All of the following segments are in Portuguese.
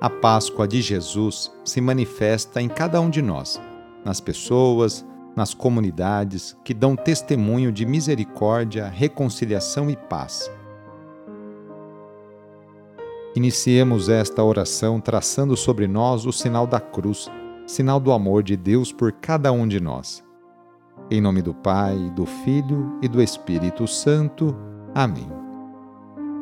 A Páscoa de Jesus se manifesta em cada um de nós, nas pessoas, nas comunidades que dão testemunho de misericórdia, reconciliação e paz. Iniciemos esta oração traçando sobre nós o sinal da cruz, sinal do amor de Deus por cada um de nós. Em nome do Pai, do Filho e do Espírito Santo. Amém.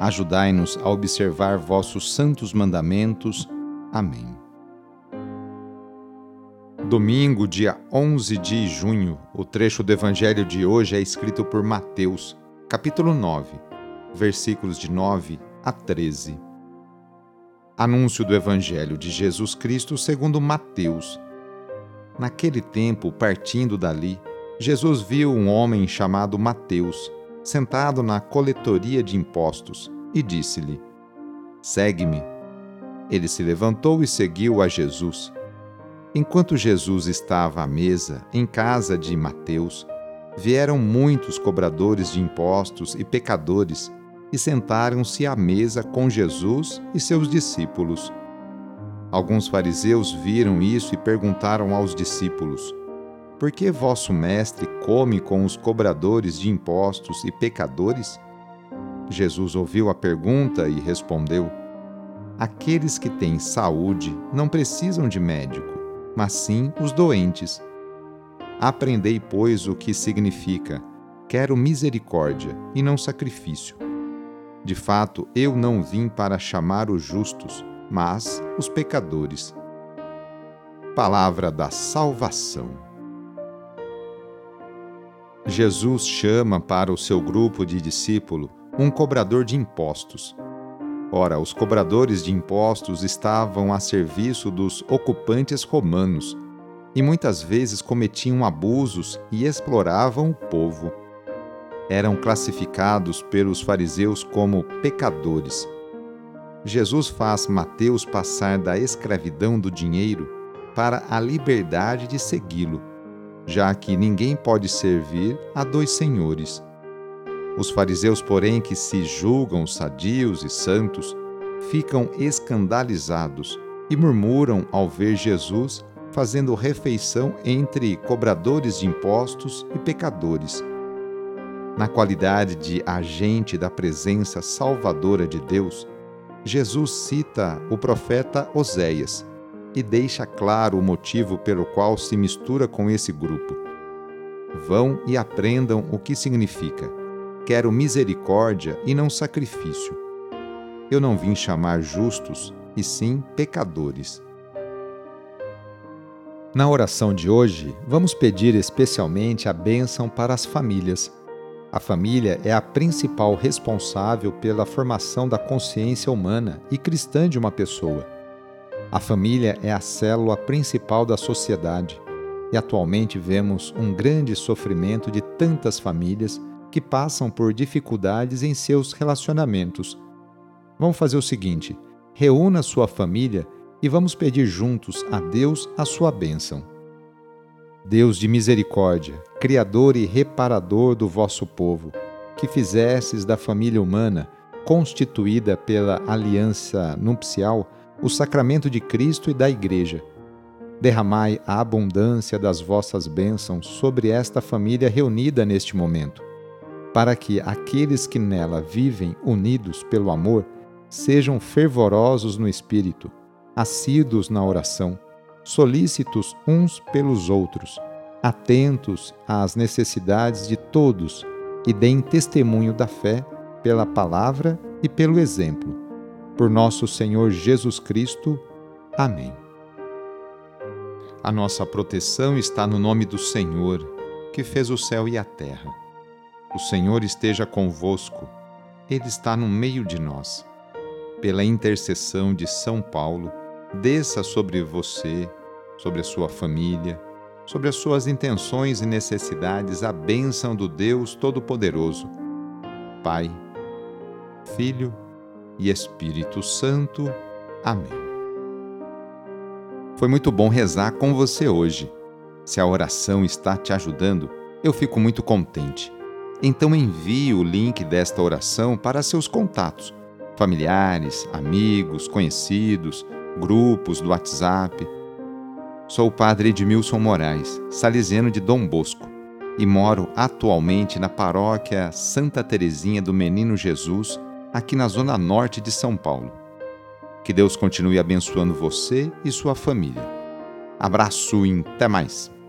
Ajudai-nos a observar vossos santos mandamentos. Amém. Domingo, dia 11 de junho, o trecho do Evangelho de hoje é escrito por Mateus capítulo 9, versículos de 9 a 13. Anúncio do Evangelho de Jesus Cristo segundo Mateus. Naquele tempo, partindo dali, Jesus viu um homem chamado Mateus, sentado na coletoria de impostos, e disse-lhe: Segue-me. Ele se levantou e seguiu a Jesus. Enquanto Jesus estava à mesa, em casa de Mateus, vieram muitos cobradores de impostos e pecadores e sentaram-se à mesa com Jesus e seus discípulos. Alguns fariseus viram isso e perguntaram aos discípulos: Por que vosso mestre come com os cobradores de impostos e pecadores? Jesus ouviu a pergunta e respondeu: Aqueles que têm saúde não precisam de médico, mas sim os doentes. Aprendei, pois, o que significa: quero misericórdia e não sacrifício. De fato, eu não vim para chamar os justos, mas os pecadores. Palavra da Salvação. Jesus chama para o seu grupo de discípulo um cobrador de impostos. Ora, os cobradores de impostos estavam a serviço dos ocupantes romanos e muitas vezes cometiam abusos e exploravam o povo. Eram classificados pelos fariseus como pecadores. Jesus faz Mateus passar da escravidão do dinheiro para a liberdade de segui-lo, já que ninguém pode servir a dois senhores. Os fariseus, porém, que se julgam sadios e santos, ficam escandalizados e murmuram ao ver Jesus fazendo refeição entre cobradores de impostos e pecadores. Na qualidade de agente da presença salvadora de Deus, Jesus cita o profeta Oséias e deixa claro o motivo pelo qual se mistura com esse grupo. Vão e aprendam o que significa: quero misericórdia e não sacrifício. Eu não vim chamar justos, e sim pecadores. Na oração de hoje, vamos pedir especialmente a bênção para as famílias. A família é a principal responsável pela formação da consciência humana e cristã de uma pessoa. A família é a célula principal da sociedade e atualmente vemos um grande sofrimento de tantas famílias que passam por dificuldades em seus relacionamentos. Vamos fazer o seguinte: reúna sua família e vamos pedir juntos a Deus a sua bênção. Deus de misericórdia, Criador e reparador do vosso povo, que fizesses da família humana, constituída pela aliança nupcial, o sacramento de Cristo e da Igreja. Derramai a abundância das vossas bênçãos sobre esta família reunida neste momento, para que aqueles que nela vivem unidos pelo amor sejam fervorosos no espírito assíduos na oração, solícitos uns pelos outros, atentos às necessidades de todos e deem testemunho da fé pela palavra e pelo exemplo. Por nosso Senhor Jesus Cristo. Amém. A nossa proteção está no nome do Senhor, que fez o céu e a terra. O Senhor esteja convosco, Ele está no meio de nós. Pela intercessão de São Paulo, desça sobre você, sobre a sua família, sobre as suas intenções e necessidades a bênção do Deus Todo-Poderoso, Pai, Filho e Espírito Santo. Amém. Foi muito bom rezar com você hoje. Se a oração está te ajudando, eu fico muito contente. Então envie o link desta oração para seus contatos, familiares, amigos, conhecidos, grupos do WhatsApp. Sou o padre Edmilson Moraes, salesiano de Dom Bosco, e moro atualmente na paróquia Santa Terezinha do Menino Jesus, aqui na zona norte de São Paulo. Que Deus continue abençoando você e sua família. Abraço e até mais!